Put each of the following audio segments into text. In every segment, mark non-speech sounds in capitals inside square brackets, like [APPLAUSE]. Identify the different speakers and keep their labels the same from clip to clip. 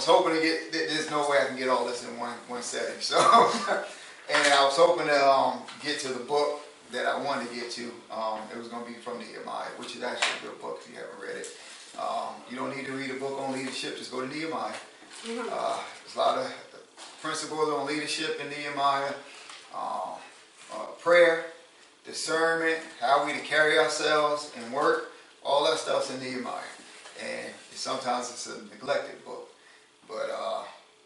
Speaker 1: was hoping to get, there's no way I can get all this in one, one setting. So, [LAUGHS] and I was hoping to um, get to the book that I wanted to get to. Um, it was going to be from Nehemiah, which is actually a good book if you haven't read it. Um, you don't need to read a book on leadership, just go to Nehemiah. Mm-hmm. Uh, there's a lot of principles on leadership in Nehemiah. Um, uh, prayer, discernment, how we to carry ourselves and work, all that stuff's in Nehemiah. And sometimes it's a neglected book, but uh,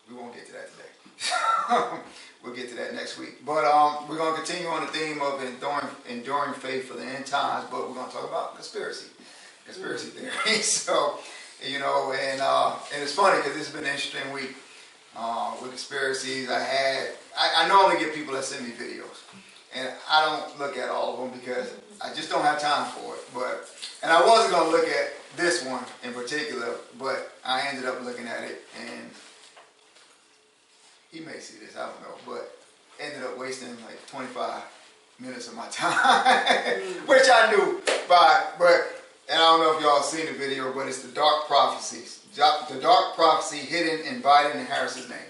Speaker 1: we won't get to that today. [LAUGHS] we'll get to that next week. But um, we're going to continue on the theme of enduring, enduring faith for the end times, but we're going to talk about conspiracy conspiracy theory. [LAUGHS] so, you know, and uh, and it's funny because this has been an interesting week uh, with conspiracies. I had I, I normally get people that send me videos, and I don't look at all of them because I just don't have time for it. But and I wasn't gonna look at this one in particular, but I ended up looking at it, and he may see this, I don't know, but ended up wasting like 25 minutes of my [LAUGHS] time, mm. which I knew by, but and I don't know if y'all seen the video, but it's the dark prophecies. The dark prophecy hidden in Biden and Harris's names.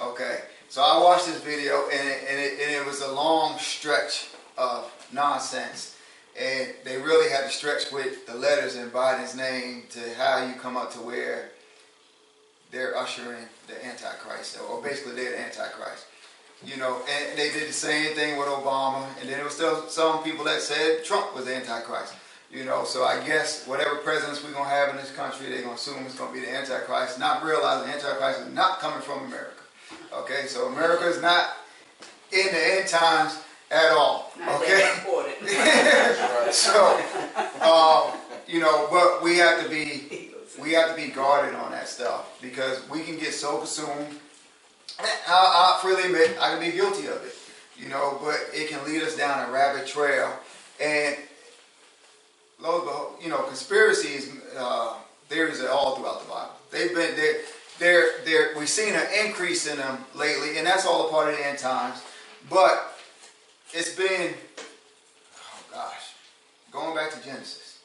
Speaker 1: Okay, so I watched this video and it, and it, and it was a long stretch of nonsense. And they really had to stretch with the letters in Biden's name to how you come up to where they're ushering the Antichrist, or basically they're the Antichrist. You know, and they did the same thing with Obama, and then there was still some people that said Trump was the Antichrist. You know, so I guess whatever presidents we're gonna have in this country, they're gonna assume it's gonna be the Antichrist, not realizing the Antichrist is not coming from America. Okay, so America is not in the end times at all. okay, [LAUGHS] so um, you know, but we have to be we have to be guarded on that stuff because we can get so consumed. I, I freely admit I can be guilty of it, you know, but it can lead us down a rabbit trail and you know, conspiracies, uh, theories are all throughout the Bible. They've been there. They're, they're, we've seen an increase in them lately, and that's all a part of the end times. But it's been, oh gosh, going back to Genesis.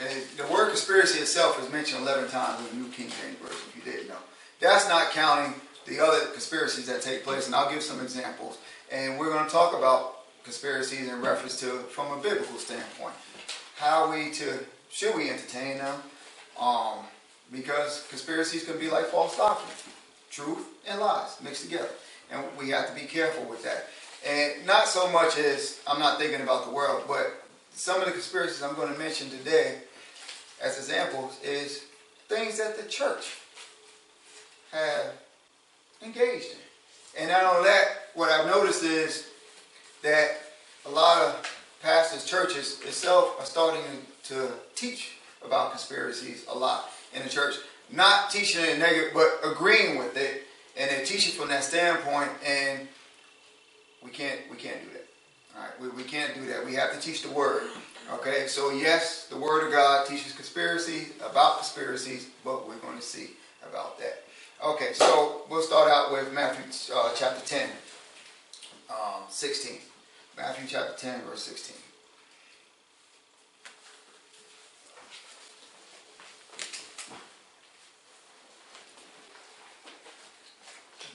Speaker 1: Okay, the word conspiracy itself is mentioned 11 times in the New King James Version, if you didn't know. That's not counting the other conspiracies that take place, and I'll give some examples. And we're going to talk about conspiracies in reference to from a biblical standpoint how we to should we entertain them? Um, because conspiracies can be like false doctrine, truth and lies mixed together, and we have to be careful with that. And not so much as I'm not thinking about the world, but some of the conspiracies I'm going to mention today, as examples, is things that the church have engaged in. And not only that, what I've noticed is that a lot of pastors, churches itself are starting to teach about conspiracies a lot in the church. Not teaching it negative, but agreeing with it, and they're teaching from that standpoint. And we can't, we can't do that. All right, we, we can't do that. We have to teach the word. Okay, so yes, the word of God teaches conspiracy about conspiracies, but we're going to see about that. Okay, so we'll start out with Matthew uh, chapter 10, um, 16. Matthew chapter 10, verse 16.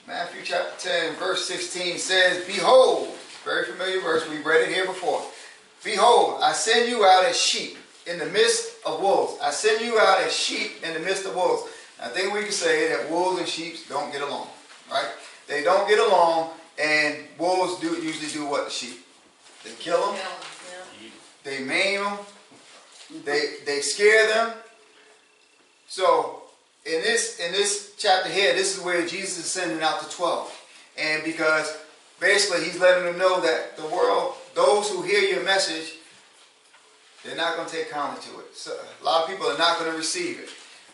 Speaker 1: Matthew chapter 10, verse 16 says, Behold, very familiar verse, We've read it here before. Behold, I send you out as sheep in the midst of wolves. I send you out as sheep in the midst of wolves. I think we can say that wolves and sheep don't get along, right? They don't get along, and wolves do usually do what the sheep. They kill them, yeah. they maim them, they they scare them. So in this in this chapter here, this is where Jesus is sending out the twelve, and because basically he's letting them know that the world, those who hear your message, they're not going to take kindly to it. So a lot of people are not going to receive it.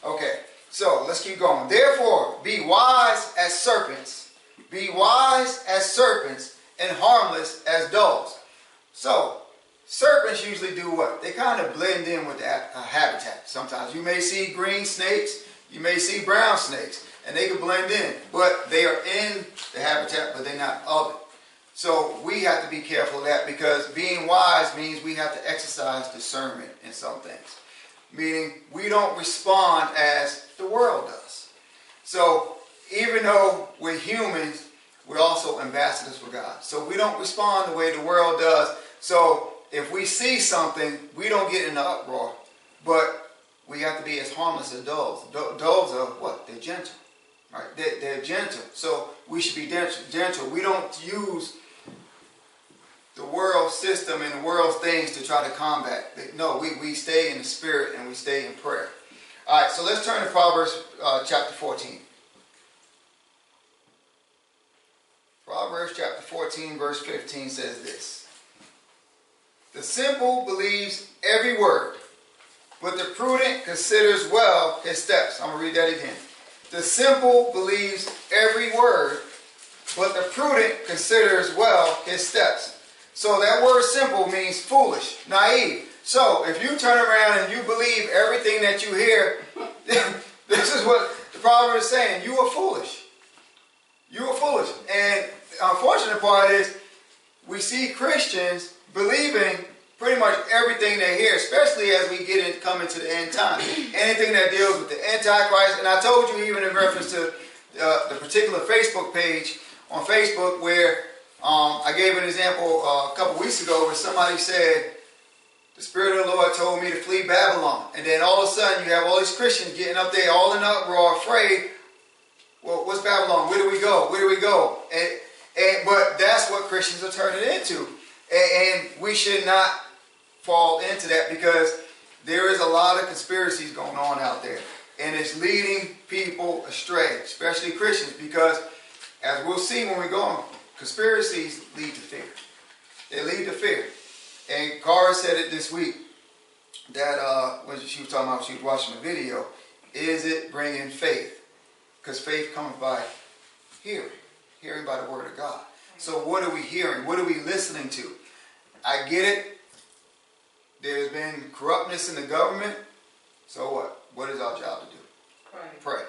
Speaker 1: Okay, so let's keep going. Therefore, be wise as serpents, be wise as serpents, and harmless as doves. So serpents usually do what? They kind of blend in with the uh, habitat. Sometimes you may see green snakes, you may see brown snakes. and they can blend in, but they are in the habitat, but they're not of it. So we have to be careful of that because being wise means we have to exercise discernment in some things. Meaning we don't respond as the world does. So even though we're humans, we're also ambassadors for God. So we don't respond the way the world does. So if we see something, we don't get in an uproar. But we have to be as harmless as doves. Doves are what? They're gentle. Right? They're, they're gentle. So we should be gentle. We don't use the world system and the world's things to try to combat. No, we, we stay in the spirit and we stay in prayer. All right, so let's turn to Proverbs uh, chapter 14. Proverbs chapter 14, verse 15 says this The simple believes every word, but the prudent considers well his steps. I'm going to read that again. The simple believes every word, but the prudent considers well his steps. So that word simple means foolish, naive. So if you turn around and you believe everything that you hear, [LAUGHS] this is what the proverb is saying. You are foolish. You are foolish. And the unfortunate part is we see Christians believing pretty much everything they hear, especially as we get in, come into the end time. Anything that deals with the Antichrist. And I told you even in reference to uh, the particular Facebook page on Facebook where um, I gave an example uh, a couple weeks ago where somebody said, the Spirit of the Lord told me to flee Babylon. And then all of a sudden you have all these Christians getting up there all in uproar, afraid. Well, what's Babylon? Where do we go? Where do we go? And, and But that's what Christians are turning into. And, and we should not fall into that because there is a lot of conspiracies going on out there. And it's leading people astray, especially Christians, because as we'll see when we go on Conspiracies lead to fear. They lead to fear. And Cara said it this week that uh, when she was talking about she was watching a video, is it bringing faith? Because faith comes by hearing, hearing by the word of God. So what are we hearing? What are we listening to? I get it. There's been corruptness in the government. So what? What is our job to do?
Speaker 2: Pray.
Speaker 1: Pray.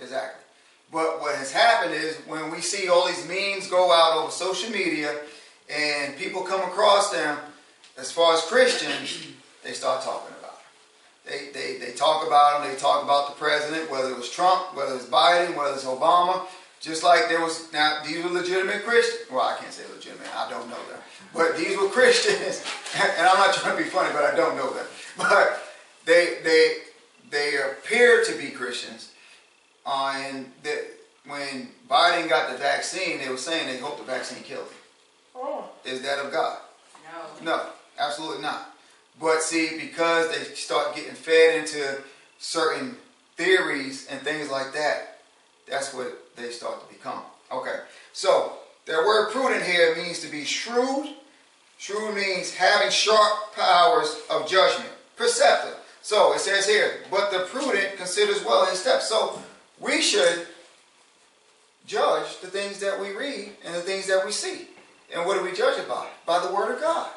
Speaker 1: Exactly. But what has happened is when we see all these memes go out over social media and people come across them, as far as Christians, they start talking about them. They, they, they talk about them, they talk about the president, whether it was Trump, whether it's Biden, whether it's Obama. Just like there was, now these were legitimate Christians. Well, I can't say legitimate, I don't know them. But these were Christians, [LAUGHS] and I'm not trying to be funny, but I don't know them. [LAUGHS] But they, they, they appear to be Christians, uh, and that when Biden got the vaccine, they were saying they hope the vaccine killed him.
Speaker 2: Oh.
Speaker 1: Is that of God?
Speaker 2: No.
Speaker 1: No, absolutely not. But see, because they start getting fed into certain theories and things like that, that's what they start to become. Okay, so that word prudent here means to be shrewd. Shrewd means having sharp powers of judgment, perceptive. So it says here, but the prudent considers well his steps. So we should judge the things that we read and the things that we see. And what do we judge it by? By the Word of God.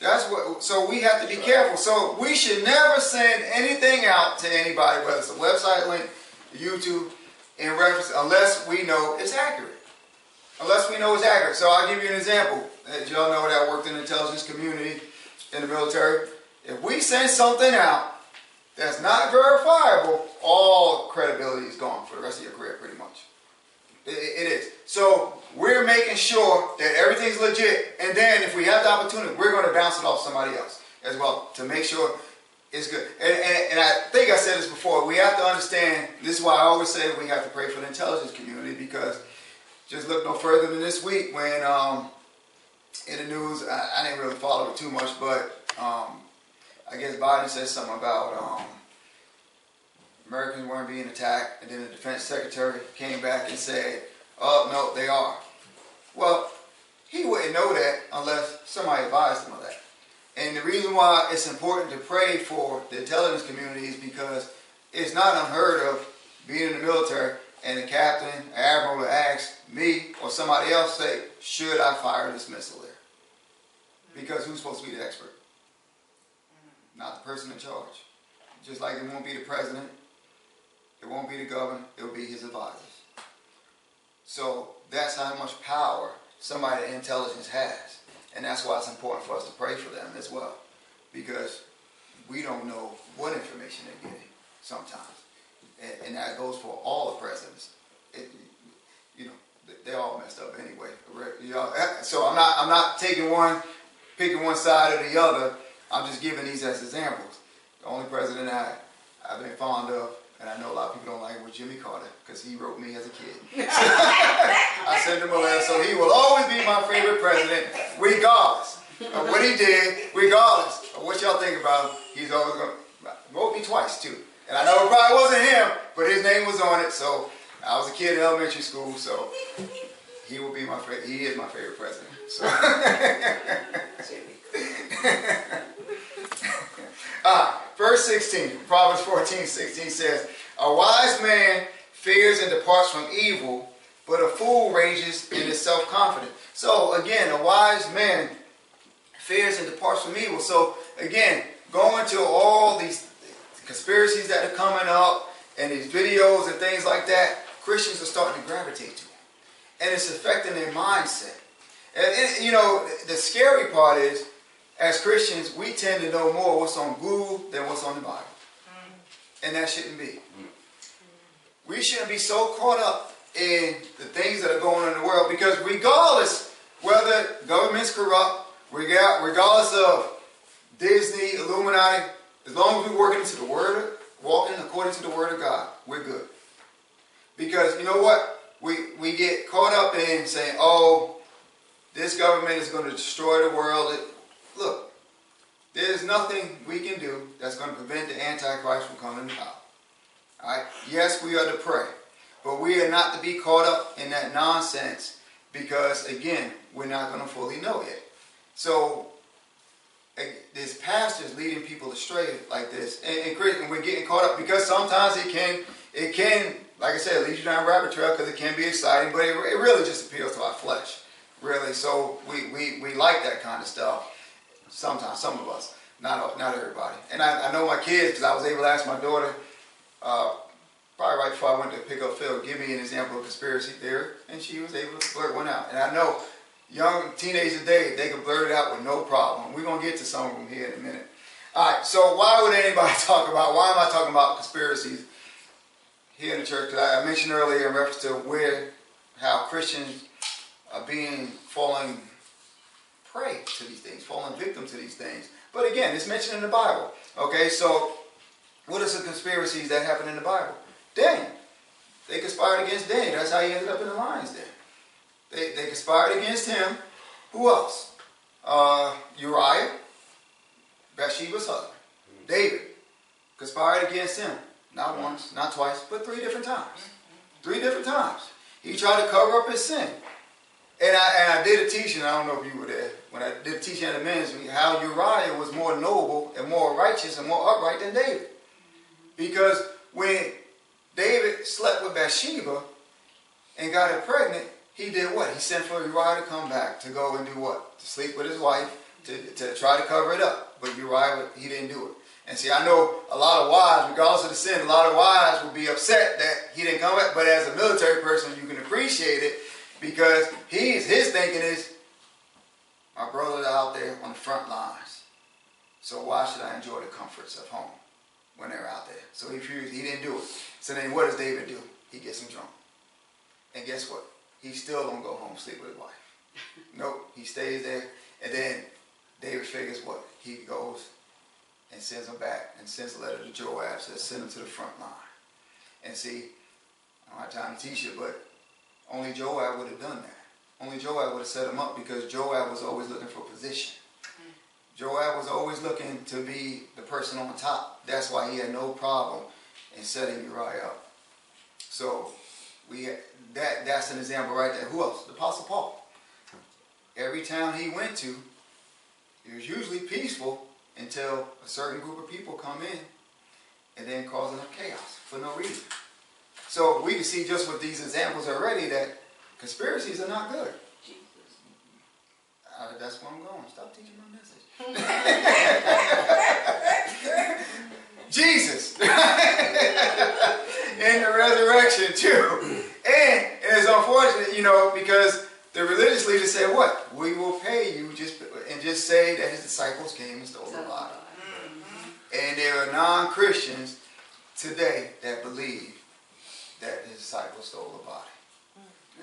Speaker 1: That's what. So we have to be careful. So we should never send anything out to anybody, whether it's a website link, YouTube, in reference, unless we know it's accurate. Unless we know it's accurate. So I'll give you an example. As y'all know that I worked in the intelligence community in the military. If we send something out that's not verifiable, all credibility is gone for the rest of your career, pretty much. it, it is. So we're making sure that everything's legit, and then if we have the opportunity, we're going to bounce it off somebody else as well to make sure it's good. And, and, and, I think I said this before. We have to understand. This is why I always say we have to pray for the intelligence community because just look no further than this week when um, in the news I, I, didn't really follow it too much, but um, I guess Biden said something about um, Americans weren't being attacked, and then the defense secretary came back and said, "Oh no, they are." Well, he wouldn't know that unless somebody advised him of that. And the reason why it's important to pray for the intelligence community is because it's not unheard of being in the military and the captain, admiral will ask me or somebody else say, should I fire this missile there? Because who's supposed to be the expert? not the person in charge. Just like it won't be the president, It won't be the governor, it will be his advisors. So that's how much power somebody in intelligence has. And that's why it's important for us to pray for them as well. Because we don't know what information they're getting sometimes. And, and that goes for all the presidents. It, you know, they're all messed up anyway. Eh, so I'm not, I'm not taking one, picking one side or the other. I'm just giving these as examples. The only president I, I've been fond of and I know a lot of people don't like him with Jimmy Carter because he wrote me as a kid. [LAUGHS] [LAUGHS] I sent him a letter, so he will always be my favorite president, regardless of what he did, regardless of what y'all think about him. He's always going to wrote me twice too. And I know it probably wasn't him, but his name was on it. So I was a kid in elementary school, so he will be my favorite. He is my favorite president. So. [LAUGHS] ah, verse 16, Proverbs 14, 16 says, A wise man fears and departs from evil, but a fool rages and is self-confident. So again, a wise man fears and departs from evil. So again, going to all these conspiracies that are coming up and these videos and things like that, Christians are starting to gravitate to. And it's affecting their mindset. And, and you know, the scary part is as Christians, we tend to know more what's on Google than what's on the Bible. Mm. And that shouldn't be. Mm. We shouldn't be so caught up in the things that are going on in the world because regardless whether government's corrupt, regardless of Disney, Illuminati, as long as we're working into the Word, walking according to the Word of God, we're good. Because you know what? We, we get caught up in saying, oh, this government is going to destroy the world. Look, there's nothing we can do that's going to prevent the Antichrist from coming to power. All right? Yes, we are to pray, but we are not to be caught up in that nonsense because, again, we're not going to fully know yet. So, eh, there's pastors leading people astray like this, and, and, and we're getting caught up because sometimes it can, it can, like I said, lead you down a rabbit trail because it can be exciting, but it, it really just appeals to our flesh, really. So we, we, we like that kind of stuff. Sometimes, some of us, not not everybody. And I, I know my kids because I was able to ask my daughter, uh, probably right before I went to pick up Phil, give me an example of conspiracy theory, and she was able to blurt one out. And I know young teenagers today, they can blurt it out with no problem. We're to get to some of them here in a minute. All right, so why would anybody [LAUGHS] talk about, why am I talking about conspiracies here in the church? I mentioned earlier in reference to where, how Christians are being, falling prey to these things, falling victim to these things. But again, it's mentioned in the Bible. Okay, so what are some conspiracies that happen in the Bible? Daniel. They conspired against Daniel. That's how he ended up in the lion's den. They, they conspired against him. Who else? Uh, Uriah, Bathsheba's husband. David conspired against him. Not once, not twice, but three different times. Three different times. He tried to cover up his sin. And I, and I did a teaching, I don't know if you were there, when I did a teaching at the ministry, how Uriah was more noble and more righteous and more upright than David. Because when David slept with Bathsheba and got her pregnant, he did what? He sent for Uriah to come back to go and do what? To sleep with his wife, to, to try to cover it up. But Uriah, he didn't do it. And see, I know a lot of wives, regardless of the sin, a lot of wives will be upset that he didn't come back. But as a military person, you can appreciate it because he's his thinking is, my brothers out there on the front lines. So why should I enjoy the comforts of home when they're out there? So he refused, he didn't do it. So then what does David do? He gets him drunk. And guess what? He still don't go home sleep with his wife. [LAUGHS] nope, he stays there. And then David figures what? He goes and sends him back and sends a letter to Joab, says send him to the front line. And see, I don't have time to teach you, but only Joab would have done that. Only Joab would have set him up because Joab was always looking for position. Mm-hmm. Joab was always looking to be the person on top. That's why he had no problem in setting Uriah up. So we that that's an example right there. Who else? The Apostle Paul. Every town he went to, it was usually peaceful until a certain group of people come in and then causing up chaos for no reason. So we can see just with these examples already that conspiracies are not good. Uh, that's where I'm going. Stop teaching my message. [LAUGHS] Jesus. [LAUGHS] in resurrection too. And, and it's unfortunate, you know, because the religious leaders said, "What? We will pay you just and just say that his disciples came and stole the body." And there are non-Christians today that believe that his disciples stole the body.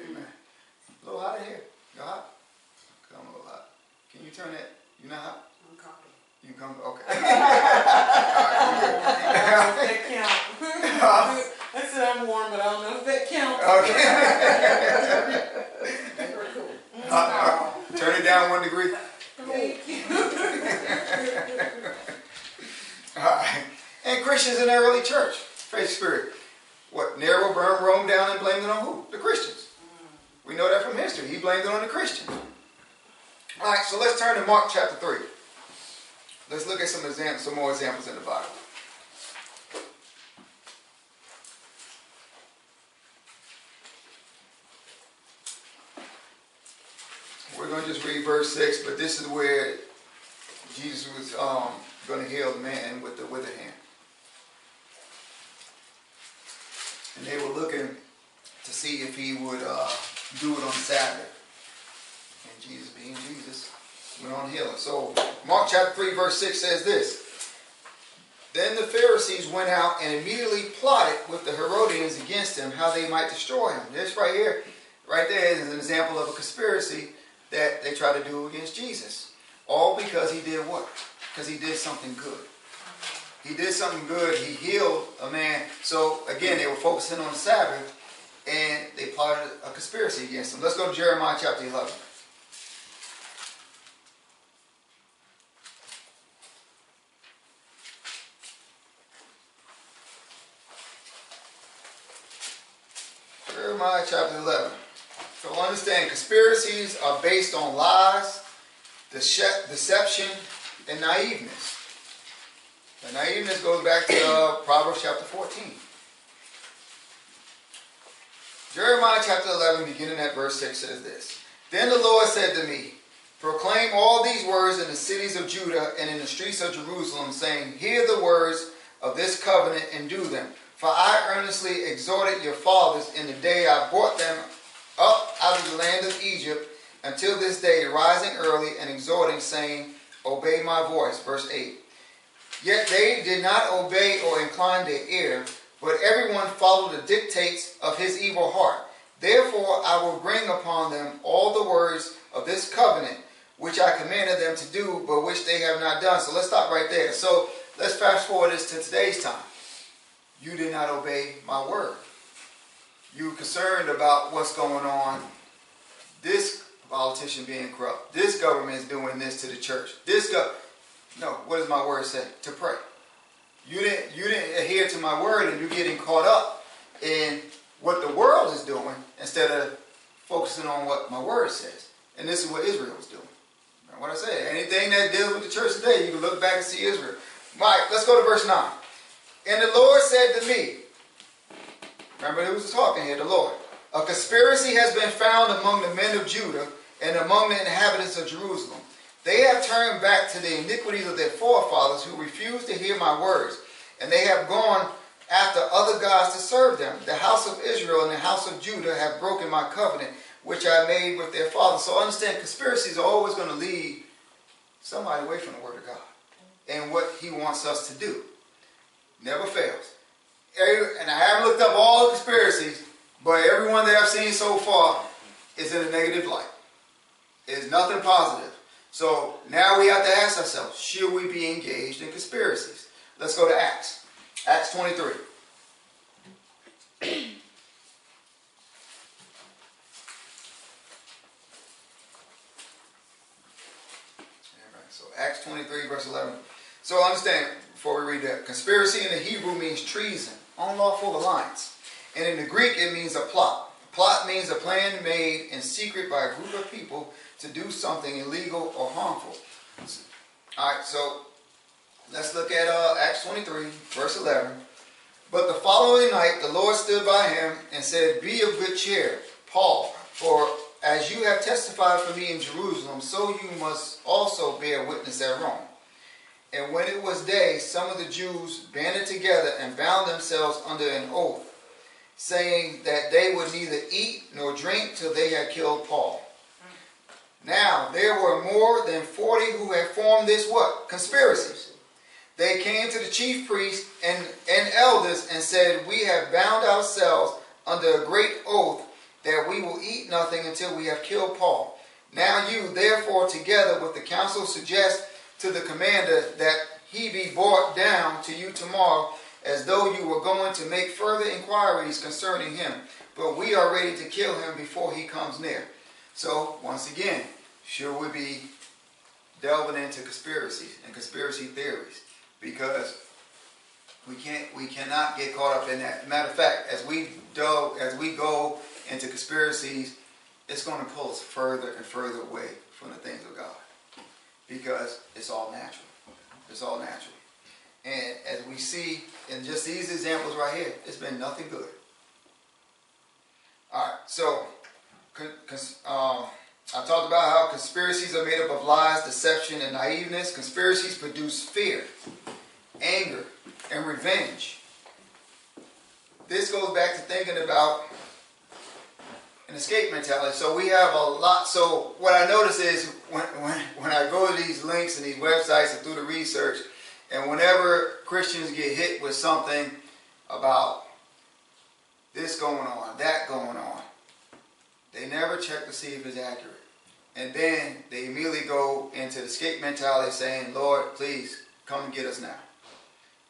Speaker 1: Amen. A little hot in here. You hot? Come a little hot. Can you turn that? You not hot?
Speaker 2: I'm copy.
Speaker 1: You come. Okay. [LAUGHS]
Speaker 2: that count. I said I'm warm, but I don't know if that counts.
Speaker 1: okay. [LAUGHS] Uh, uh, turn it down one degree.
Speaker 2: Thank you. [LAUGHS]
Speaker 1: All right. And Christians in the early church, faith spirit. What Nero burned Rome down and blamed it on who? The Christians. We know that from history. He blamed it on the Christians. All right, so let's turn to Mark chapter 3. Let's look at some examples, some more examples in the Bible. We're going to just read verse 6, but this is where Jesus was um, going to heal the man with the withered hand. And they were looking to see if he would uh, do it on Sabbath. And Jesus, being Jesus, went on healing. So Mark chapter 3, verse 6 says this. Then the Pharisees went out and immediately plotted with the Herodians against him how they might destroy him. This right here, right there is an example of a conspiracy that they tried to do against Jesus. All because he did what? Because he did something good. He did something good. He healed a man. So again, they were focusing on the Sabbath and they plotted a conspiracy against him. Let's go to Jeremiah chapter 11. Jeremiah chapter 11. So understand, conspiracies are based on lies, deception, and naiveness. The naiveness goes back to uh, Proverbs chapter 14. Jeremiah chapter 11, beginning at verse 6, says this Then the Lord said to me, Proclaim all these words in the cities of Judah and in the streets of Jerusalem, saying, Hear the words of this covenant and do them. For I earnestly exhorted your fathers in the day I brought them up out of the land of Egypt until this day, rising early and exhorting, saying, Obey my voice. Verse 8. Yet they did not obey or incline their ear, but everyone followed the dictates of his evil heart. Therefore I will bring upon them all the words of this covenant, which I commanded them to do, but which they have not done. So let's stop right there. So let's fast forward this to today's time. You did not obey my word. You were concerned about what's going on. This politician being corrupt. This government is doing this to the church. This go no, what does my word say? To pray. You didn't you didn't adhere to my word and you're getting caught up in what the world is doing instead of focusing on what my word says. And this is what Israel was doing. what I say, anything that deals with the church today, you can look back and see Israel. Mike, let's go to verse 9. And the Lord said to me, remember who was talking here, the Lord. A conspiracy has been found among the men of Judah and among the inhabitants of Jerusalem. They have turned back to the iniquities of their forefathers who refused to hear my words, and they have gone after other gods to serve them. The house of Israel and the house of Judah have broken my covenant, which I made with their fathers. So understand, conspiracies are always going to lead somebody away from the word of God and what he wants us to do. Never fails. And I haven't looked up all the conspiracies, but everyone that I've seen so far is in a negative light. It's nothing positive. So now we have to ask ourselves, should we be engaged in conspiracies? Let's go to Acts. Acts 23. so Acts 23, verse 11. So understand, before we read that, conspiracy in the Hebrew means treason, unlawful alliance. And in the Greek, it means a plot. Plot means a plan made in secret by a group of people to do something illegal or harmful. All right, so let's look at uh, Acts 23, verse 11. But the following night the Lord stood by him and said, Be of good cheer, Paul, for as you have testified for me in Jerusalem, so you must also bear witness at Rome. And when it was day, some of the Jews banded together and bound themselves under an oath saying that they would neither eat nor drink till they had killed Paul. Now there were more than forty who had formed this what? Conspiracy. They came to the chief priests and, and elders and said, We have bound ourselves under a great oath that we will eat nothing until we have killed Paul. Now you, therefore, together with the council, suggest to the commander that he be brought down to you tomorrow, as though you were going to make further inquiries concerning him. But we are ready to kill him before he comes near. So, once again, should we be delving into conspiracies and conspiracy theories? Because we can't, we cannot get caught up in that. Matter of fact, as we delve, as we go into conspiracies, it's going to pull us further and further away from the things of God, because it's all natural. It's all natural. And as we see in just these examples right here, it's been nothing good. All right, so um, I talked about how conspiracies are made up of lies, deception, and naiveness. Conspiracies produce fear, anger, and revenge. This goes back to thinking about an escape mentality. So we have a lot. So what I notice is when, when, when I go to these links and these websites and do the research, and whenever Christians get hit with something about this going on, that going on, they never check to see if it's accurate. And then they immediately go into the escape mentality saying, Lord, please come and get us now.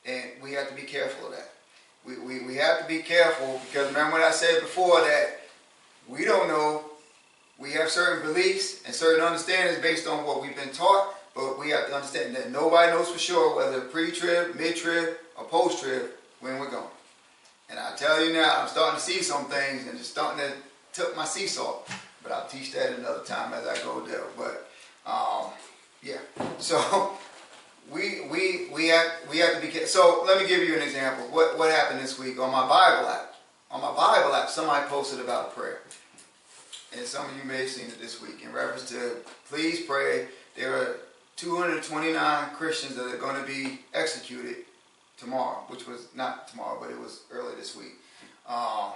Speaker 1: And we have to be careful of that. We, we, we have to be careful because remember what I said before that we don't know. We have certain beliefs and certain understandings based on what we've been taught, but we have to understand that nobody knows for sure whether pre-trib, mid-trib, or post-trib when we're going. And I tell you now, I'm starting to see some things and it's starting to tip my seesaw. But I'll teach that another time as I go there. But um, yeah, [LAUGHS] so we we we have we have to be careful. So let me give you an example. What what happened this week on my Bible app? On my Bible app, somebody posted about a prayer. And some of you may have seen it this week in reference to please pray. There are 229 Christians that are going to be executed tomorrow, which was not tomorrow, but it was early this week, um,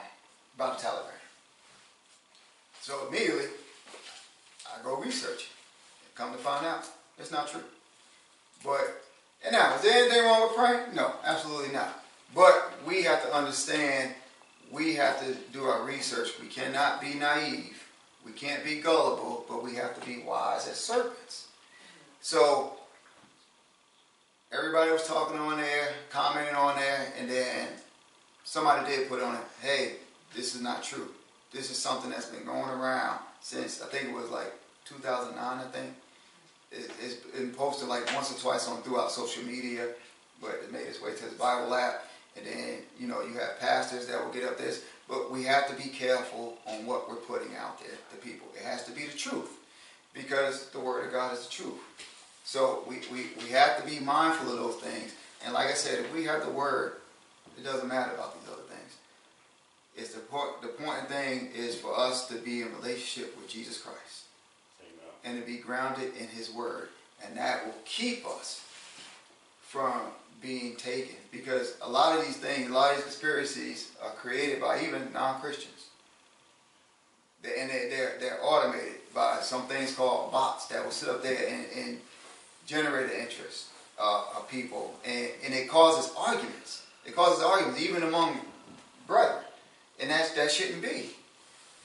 Speaker 1: about the Taliban. So immediately, I go research and come to find out it's not true. But, and now, is there anything wrong with praying? No, absolutely not. But we have to understand we have to do our research. We cannot be naive. We can't be gullible, but we have to be wise as serpents. So everybody was talking on there, commenting on there, and then somebody did put on it, hey, this is not true. This is something that's been going around since I think it was like 2009, I think. It, has been posted like once or twice on throughout social media, but it made its way to the Bible app. And then, you know, you have pastors that will get up this, but we have to be careful on what we're putting out there to people. It has to be the truth because the Word of God is the truth. So we, we, we have to be mindful of those things. And like I said, if we have the Word, it doesn't matter about these other things. It's the, point, the important thing is for us to be in relationship with Jesus Christ Amen. and to be grounded in His Word. And that will keep us from being taken because a lot of these things, a lot of these conspiracies are created by even non-Christians. And they're, they're automated by some things called bots that will sit up there and, and generate the interest uh, of people. And, and it causes arguments. It causes arguments even among brethren. And that's, that shouldn't be.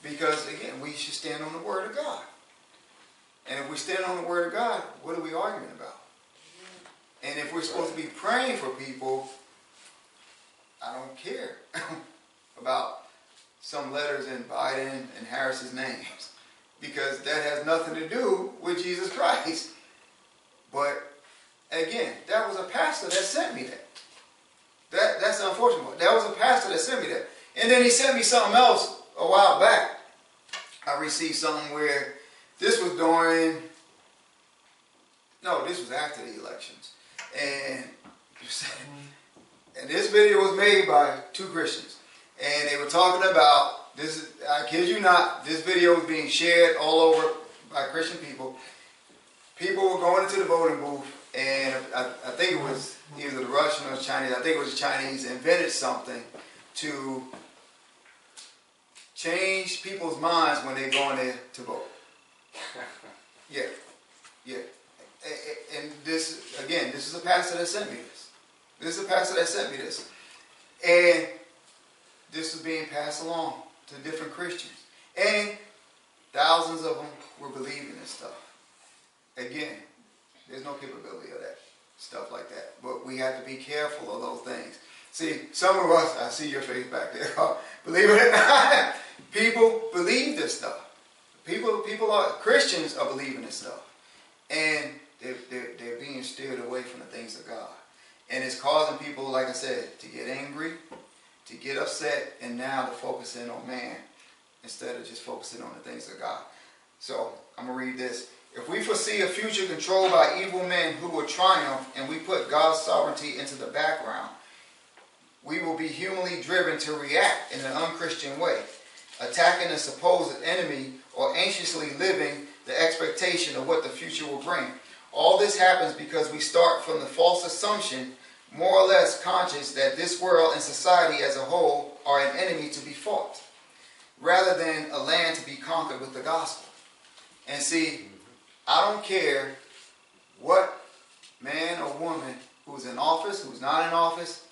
Speaker 1: Because, again, we should stand on the Word of God. And if we stand on the Word of God, what are we arguing about? And if we're supposed to be praying for people, I don't care [LAUGHS] about some letters in Biden and Harris's names because that has nothing to do with Jesus Christ. But again, that was a pastor that sent me that. That that's unfortunate. That was a pastor that sent me that. And then he sent me something else a while back. I received something where this was during no, this was after the elections. And [LAUGHS] and this video was made by two Christians. And they were talking about this I kid you not, this video was being shared all over by Christian people. People were going into the voting booth and I, I think it was either the Russian or the Chinese, I think it was the Chinese, invented something to change people's minds when they go in there to vote. [LAUGHS] Yeah, yeah. And this, again, this is a pastor that sent me this. This is a pastor that sent me this. And this was being passed along to different Christians. And thousands of them were believing this stuff. Again, there's no capability of that, stuff like that. But we have to be careful of those things. See, some of us, I see your face back there. [LAUGHS] believe it or not, [LAUGHS] people believe this stuff. People, people are Christians are believing this stuff, and they're, they're, they're being steered away from the things of God, and it's causing people, like I said, to get angry, to get upset, and now to focus in on man instead of just focusing on the things of God. So I'm gonna read this. If we foresee a future controlled by evil men who will triumph, and we put God's sovereignty into the background, we will be humanly driven to react in an unchristian way, attacking a supposed enemy or anxiously living the expectation of what the future will bring. All this happens because we start from the false assumption, more or less conscious, that this world and society as a whole are an enemy to be fought, rather than a land to be conquered with the gospel. And see, I don't care what man or woman who's in office, who's not in office,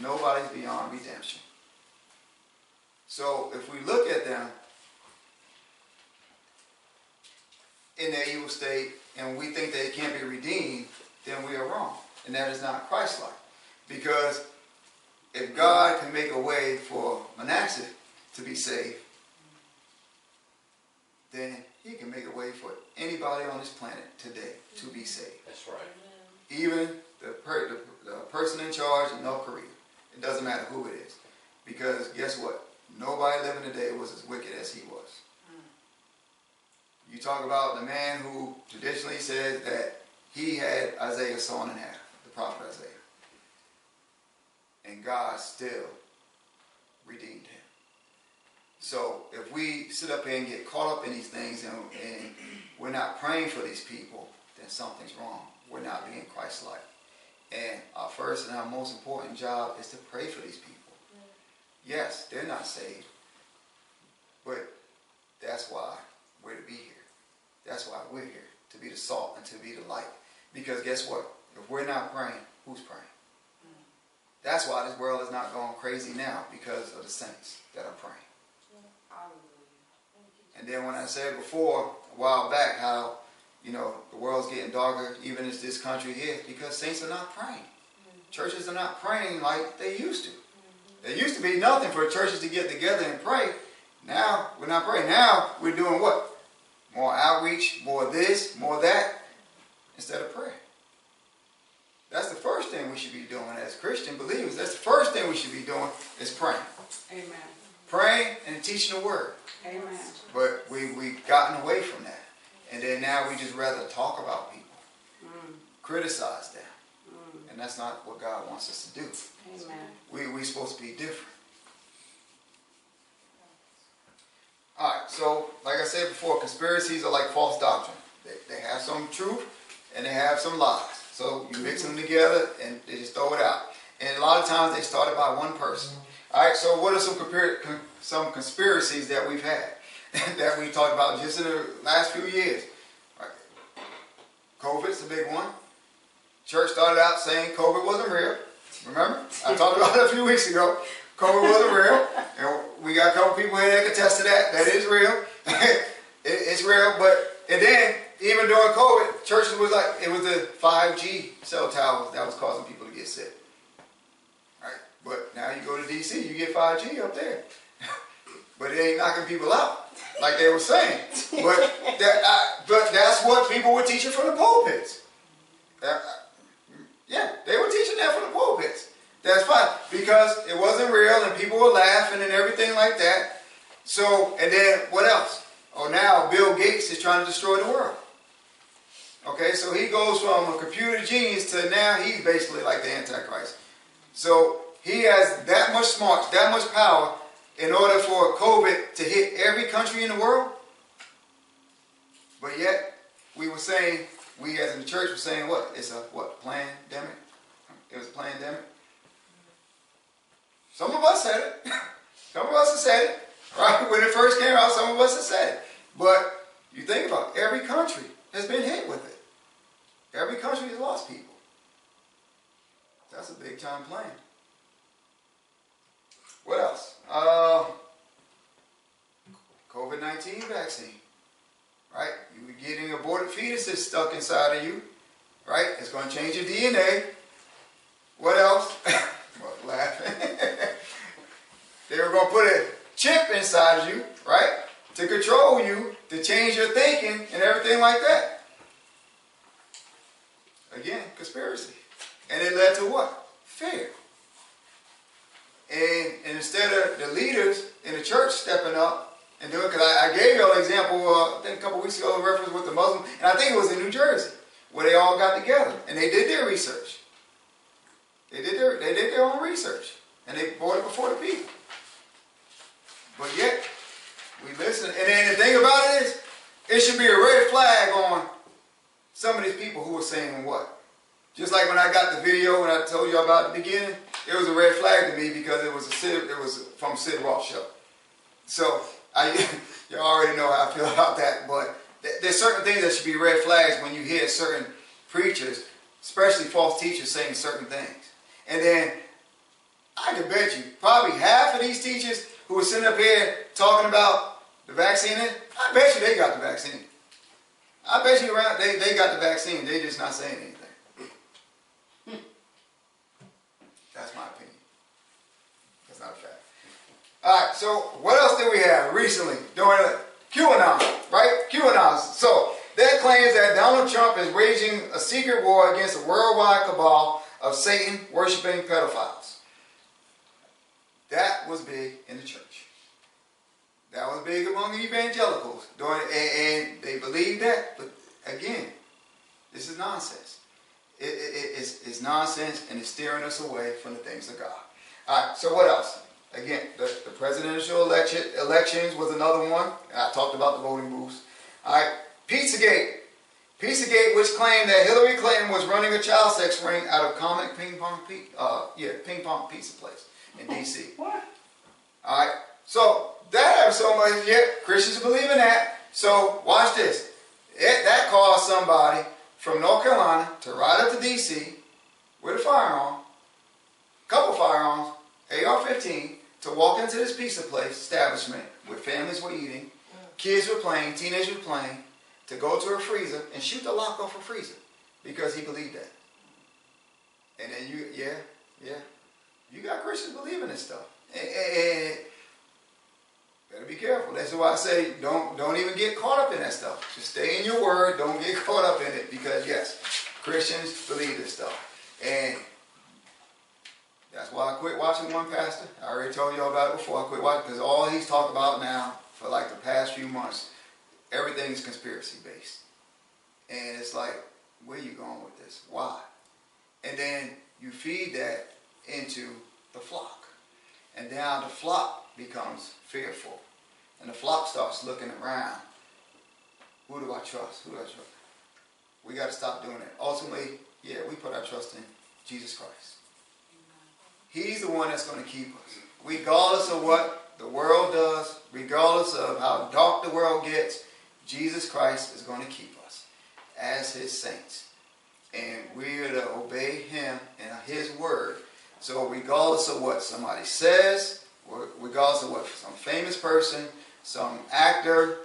Speaker 1: nobody's beyond redemption. So if we look at them in their evil state and we think they can't be redeemed, then we are wrong. And that is not Christ-like. Because if God can make a way for Manasseh to be saved, then he can make a way for anybody on this planet today to be saved.
Speaker 3: That's right.
Speaker 1: Even the, per, the, the person in charge in North Korea. It doesn't matter who it is. Because guess what? Nobody living today was as wicked as he was. Mm. You talk about the man who traditionally says that he had Isaiah sawn in half, prophet Isaiah. And God still redeemed him. So if we sit up here and get caught up in these things and, and we're not praying for these people, then something's wrong. We're not being Christ-like. And our first and our most important job is to pray for these people. Yes, they're not saved. But that's why we're to be here. That's why we're here. To be the salt and to be the light. Because guess what? If we're not praying, who's praying? That's why this world is not going crazy now because of the saints that are praying. And then when I said before, a while back, how, you know, the world's getting darker, even as this country here, because saints are not praying. Mm-hmm. Churches are not praying like they used to. Mm-hmm. There used to be nothing for churches to get together and pray. Now, we're not praying. Now, we're doing what? More outreach, more this, more that, instead of prayer. That's the first thing we should be doing as Christian believers. That's the first thing we should be doing is praying.
Speaker 2: Amen.
Speaker 1: Praying and teaching the word.
Speaker 2: Amen.
Speaker 1: But we, we've gotten away from that. And then now we just rather talk about people,
Speaker 2: Mm,
Speaker 1: criticize them.
Speaker 2: mm.
Speaker 1: And that's not what God wants us to do.
Speaker 2: Amen.
Speaker 1: We, we're supposed to be different. Alright, so like I said before, conspiracies are like false doctrine. They, they have some truth and they have some lies. So you mix them together and they just throw it out. And a lot of times they started by one person. Alright, so what are some, some conspiracies that we've had [LAUGHS] that we talked about just in the last few years? Right. COVID's a big one. Church started out saying COVID wasn't real. Remember? I talked about it a few weeks ago. COVID wasn't real. And we got a couple people here that can attest to that. That is real. [LAUGHS] it, it's real. But, and then, even during COVID, churches was like, it was the 5G cell towers that was causing people to get sick. Right? But now you go to DC, you get 5G up there. [LAUGHS] but it ain't knocking people out, like they were saying. But, [LAUGHS] that, I, but that's what people were teaching from the pulpits. That, yeah, they were teaching that from the pulpits. That's fine because it wasn't real and people were laughing and everything like that. So, and then what else? Oh, now Bill Gates is trying to destroy the world. Okay, so he goes from a computer genius to now he's basically like the Antichrist. So he has that much smarts, that much power in order for COVID to hit every country in the world. But yet, we were saying, we as in the church were saying what? It's a what? Pandemic? It was a pandemic. Some of us said it. [LAUGHS] Some of us have said it. Right? When it first came out, some of us have said it. But you think about it, every country has been hit with it. Every country has lost people. That's a big time plan. What else? Uh, COVID 19 vaccine. Right? You were getting aborted fetuses stuck inside of you. Right? It's going to change your DNA. What else? [LAUGHS] laughing. [LAUGHS] they were going to put a chip inside of you, right? To control you, to change your thinking and everything like that. Again, conspiracy. And it led to what? Fear. And, and instead of the leaders in the church stepping up and doing, because I, I, gave you an example, uh, I think a couple weeks ago, a reference with the Muslim, and I think it was in New Jersey, where they all got together and they did their research. They did their, they did their own research and they brought it before the people. But yet, we listen. And then the thing about it is, it should be a red flag on some of these people who are saying what. Just like when I got the video and I told you about the beginning, it was a red flag to me because it was a Sid, it was from Sid Roth show. So I, [LAUGHS] you already know how I feel [LAUGHS] about that. But there's certain things that should be red flags when you hear certain preachers, especially false teachers, saying certain things. And then I can bet you probably half of these teachers who are sitting up here talking about the vaccine, I bet you they got the vaccine. I bet you around they, they got the vaccine. They're just not saying anything. That's my opinion. That's not a fact. All right. So what else did we have recently during QAnon? Right? QAnon. So that claims that Donald Trump is waging a secret war against a worldwide cabal of Satan worshiping pedophiles. That was big in the church. That was big among the evangelicals. During, and, and they believed that, but again, this is nonsense. It, it, it's, it's, nonsense and it's steering us away from the things of God. All right, so what else? Again, the, the presidential election, elections was another one. I talked about the voting booths. All right, Pizzagate. Pizzagate, which claimed that Hillary Clinton was running a child sex ring out of Comet Ping Pong, uh, yeah, ping pong pizza place in D.C.
Speaker 2: What?
Speaker 1: All right. So that have so much. Yeah, Christians believe in that. So watch this. It, that caused somebody from North Carolina to ride up to D.C. with a firearm, a couple firearms, AR-15, to walk into this pizza place establishment where families were eating, mm. kids were playing, teenagers were playing, to go to a freezer and shoot the lock off a freezer because he believed that. And then you, yeah, yeah, you got Christians believing this stuff. And, and, better be careful. That's why I say don't don't even get caught up in that stuff. Just stay in your word. Don't get [LAUGHS] caught up in it because yes, Christians believe this stuff. And that's why I quit watching one pastor. I already told y'all about it before. I quit watching because all he's talked about now for like the past few months, everything is conspiracy based. And it's like, where are you going with this? Why? And then you feed that into the flock. And now the flock becomes fearful. And the flock starts looking around. Who do I trust? Who do I trust? We got to stop doing it. Ultimately, yeah, we put our trust in Jesus Christ. He's the one that's going to keep us. Regardless of what the world does, regardless of how dark the world gets, Jesus Christ is going to keep us as his saints. And we're to obey him and his word so regardless of what somebody says, regardless of what some famous person, some actor,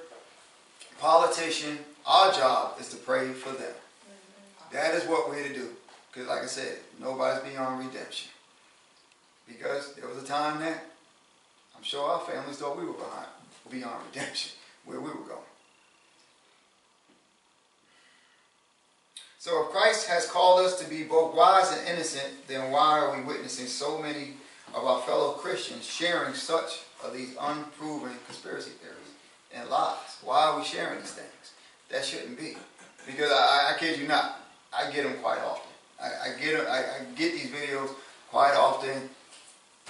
Speaker 1: politician, our job is to pray for them. Mm-hmm. That is what we're to do. Because like I said, nobody's beyond redemption. Because there was a time that I'm sure our families thought we were behind, beyond redemption, [LAUGHS] where we were going. So if Christ has called us to be both wise and innocent, then why are we witnessing so many of our fellow Christians sharing such of these unproven conspiracy theories and lies? Why are we sharing these things? That shouldn't be. Because I, I kid you not, I get them quite often. I, I get them, I, I get these videos quite often,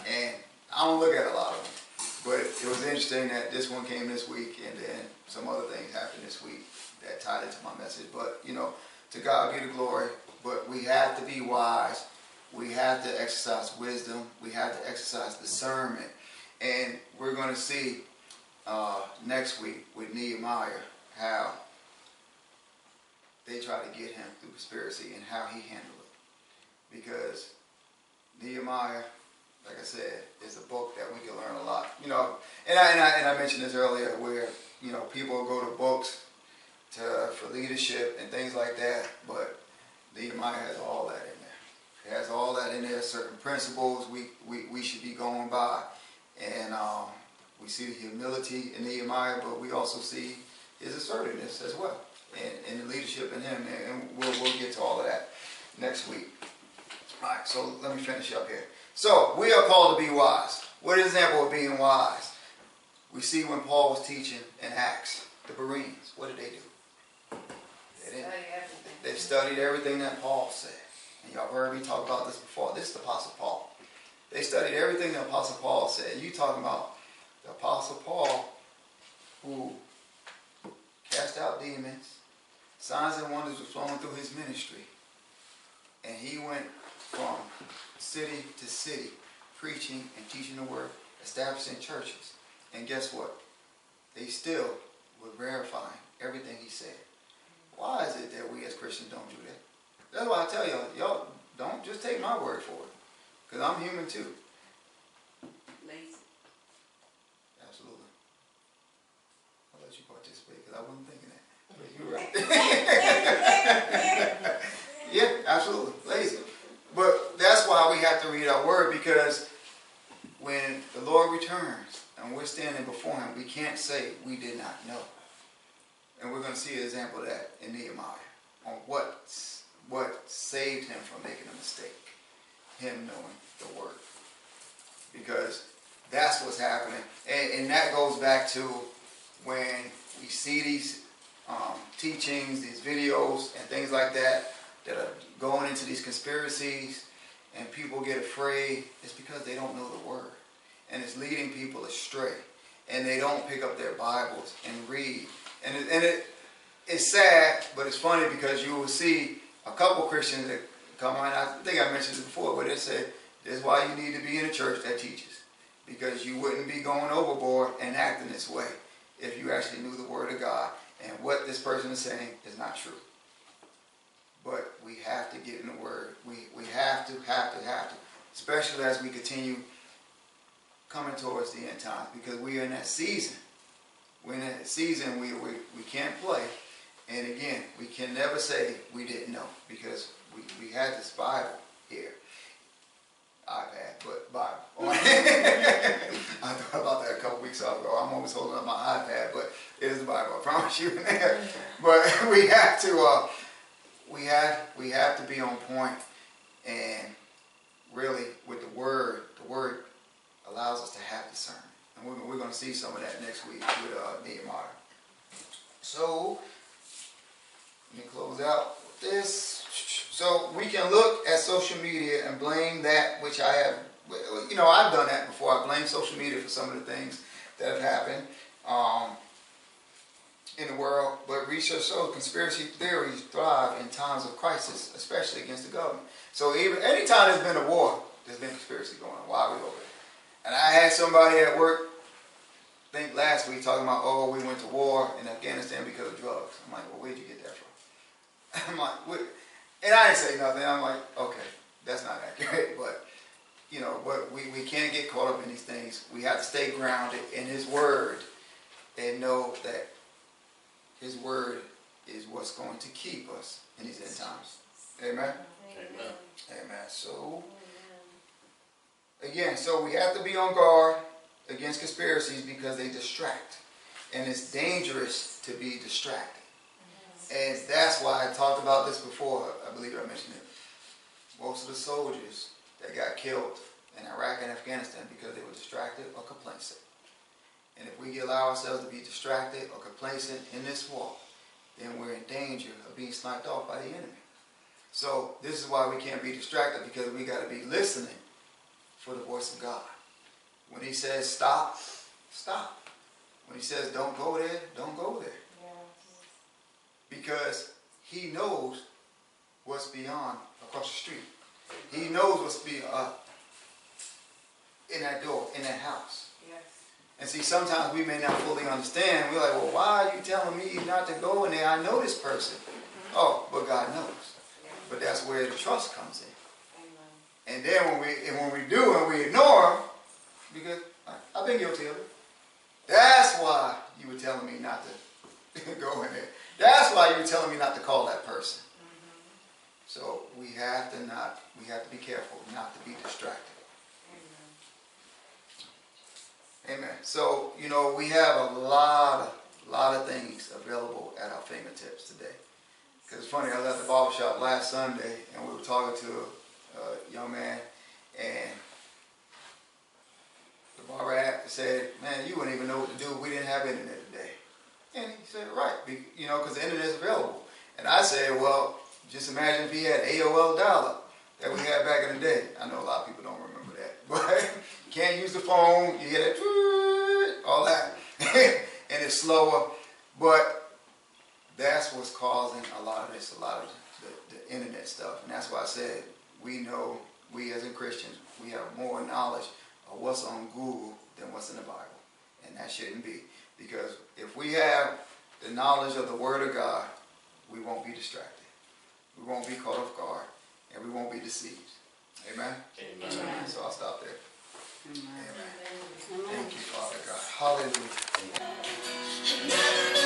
Speaker 1: and I don't look at a lot of them. But it was interesting that this one came this week, and then some other things happened this week that tied into my message. But you know, to God be the glory. But we have to be wise. We have to exercise wisdom. We have to exercise discernment. And we're going to see uh, next week with Nehemiah how they tried to get him through conspiracy and how he handled it. Because Nehemiah, like I said, is a book that we can learn a lot. You know, and I, and I, and I mentioned this earlier where, you know, people go to books to, for leadership and things like that, but Nehemiah has all that in there. It has all that in there, certain principles we, we, we should be going by. And um, we see the humility in Nehemiah, but we also see his assertiveness as well and, and the leadership in him. And we'll, we'll get to all of that next week. All right, so let me finish up here. So we are called to be wise. What is an example of being wise? We see when Paul was teaching in Acts, the Bereans, what did they do? They didn't. They studied everything that Paul said. Y'all heard me talk about this before. This is the Apostle Paul. They studied everything the Apostle Paul said. You talking about the Apostle Paul who cast out demons, signs and wonders were flowing through his ministry. And he went from city to city preaching and teaching the word, establishing churches. And guess what? They still were verifying everything he said. Why is it that we as Christians don't do that? That's why I tell y'all, y'all don't just take my word for it. Because I'm human too.
Speaker 2: Lazy.
Speaker 1: Absolutely. I'll let you participate because I wasn't thinking that. But you're right. [LAUGHS] [LAUGHS] yeah, absolutely. Lazy. But that's why we have to read our word because when the Lord returns and we're standing before him, we can't say we did not know. And we're going to see an example of that in Nehemiah on what, what saved him from making a mistake. Him knowing the word. Because that's what's happening. And, and that goes back to when we see these um, teachings, these videos, and things like that that are going into these conspiracies and people get afraid. It's because they don't know the word. And it's leading people astray. And they don't pick up their Bibles and read. And it, and it it's sad, but it's funny because you will see a couple Christians that come on. I think I mentioned it before, but they said, this is why you need to be in a church that teaches, because you wouldn't be going overboard and acting this way if you actually knew the Word of God and what this person is saying is not true. But we have to get in the Word. We we have to, have to, have to, especially as we continue coming towards the end times, because we are in that season. We're in that season we, we, we can't play. And again, we can never say we didn't know because we, we had this Bible here. iPad, but Bible. [LAUGHS] I thought about that a couple weeks ago. I'm always holding up my iPad, but it is the Bible. I promise you. [LAUGHS] but we have to, uh, we have, we have to be on point, and really with the Word, the Word allows us to have discernment, and we're, we're going to see some of that next week with uh, Nehemiah. So let me close out with this. So we can look at social media and blame that which I have. You know, I've done that before. I blame social media for some of the things that have happened um, in the world. But research shows conspiracy theories thrive in times of crisis, especially against the government. So even anytime there's been a war, there's been conspiracy going on. Why are we over there? And I had somebody at work think last week talking about, oh, we went to war in Afghanistan because of drugs. I'm like, well, where'd you get that? I'm like, what? and I didn't say nothing. I'm like, okay, that's not accurate, [LAUGHS] but you know, but we, we can't get caught up in these things. We have to stay grounded in His Word and know that His Word is what's going to keep us in these end times. Amen.
Speaker 3: Amen.
Speaker 1: Amen. So again, so we have to be on guard against conspiracies because they distract. And it's dangerous to be distracted. And that's why I talked about this before. I believe I mentioned it. Most of the soldiers that got killed in Iraq and Afghanistan because they were distracted or complacent. And if we allow ourselves to be distracted or complacent in this war, then we're in danger of being sniped off by the enemy. So this is why we can't be distracted because we got to be listening for the voice of God. When he says stop, stop. When he says don't go there, don't go there. Because he knows what's beyond across the street. He knows what's be uh, in that door, in that house.
Speaker 2: Yes.
Speaker 1: And see, sometimes we may not fully understand. We're like, well, why are you telling me not to go in there? I know this person. Oh, but God knows. But that's where the trust comes in. And then when we and when we do and we ignore them, because I've been guilty of it. That's why you were telling me not to [LAUGHS] go in there. That's why you're telling me not to call that person. Mm-hmm. So we have to not, we have to be careful not to be distracted. Amen. So, you know, we have a lot of, lot of things available at our fingertips today. Because it's funny, I was at the barber shop last Sunday and we were talking to a, a young man and the barber said, man, you wouldn't even know what to do we didn't have internet today. And he said, right, you know, because the internet's available. And I said, well, just imagine if he had AOL dial-up that we had back in the day. I know a lot of people don't remember that, [LAUGHS] but you can't use the phone. You that, "Tweet," [LAUGHS] all that, [LAUGHS] and it's slower. But that's what's causing a lot of this, a lot of the, the internet stuff. And that's why I said we know, we as in Christians, we have more knowledge of what's on Google than what's in the Bible. And that shouldn't be. Because if we have the knowledge of the Word of God, we won't be distracted. We won't be caught off guard, and we won't be deceived. Amen?
Speaker 3: Amen. Amen.
Speaker 1: So I'll stop there. Amen.
Speaker 4: Amen.
Speaker 1: Thank you, Father God. Hallelujah.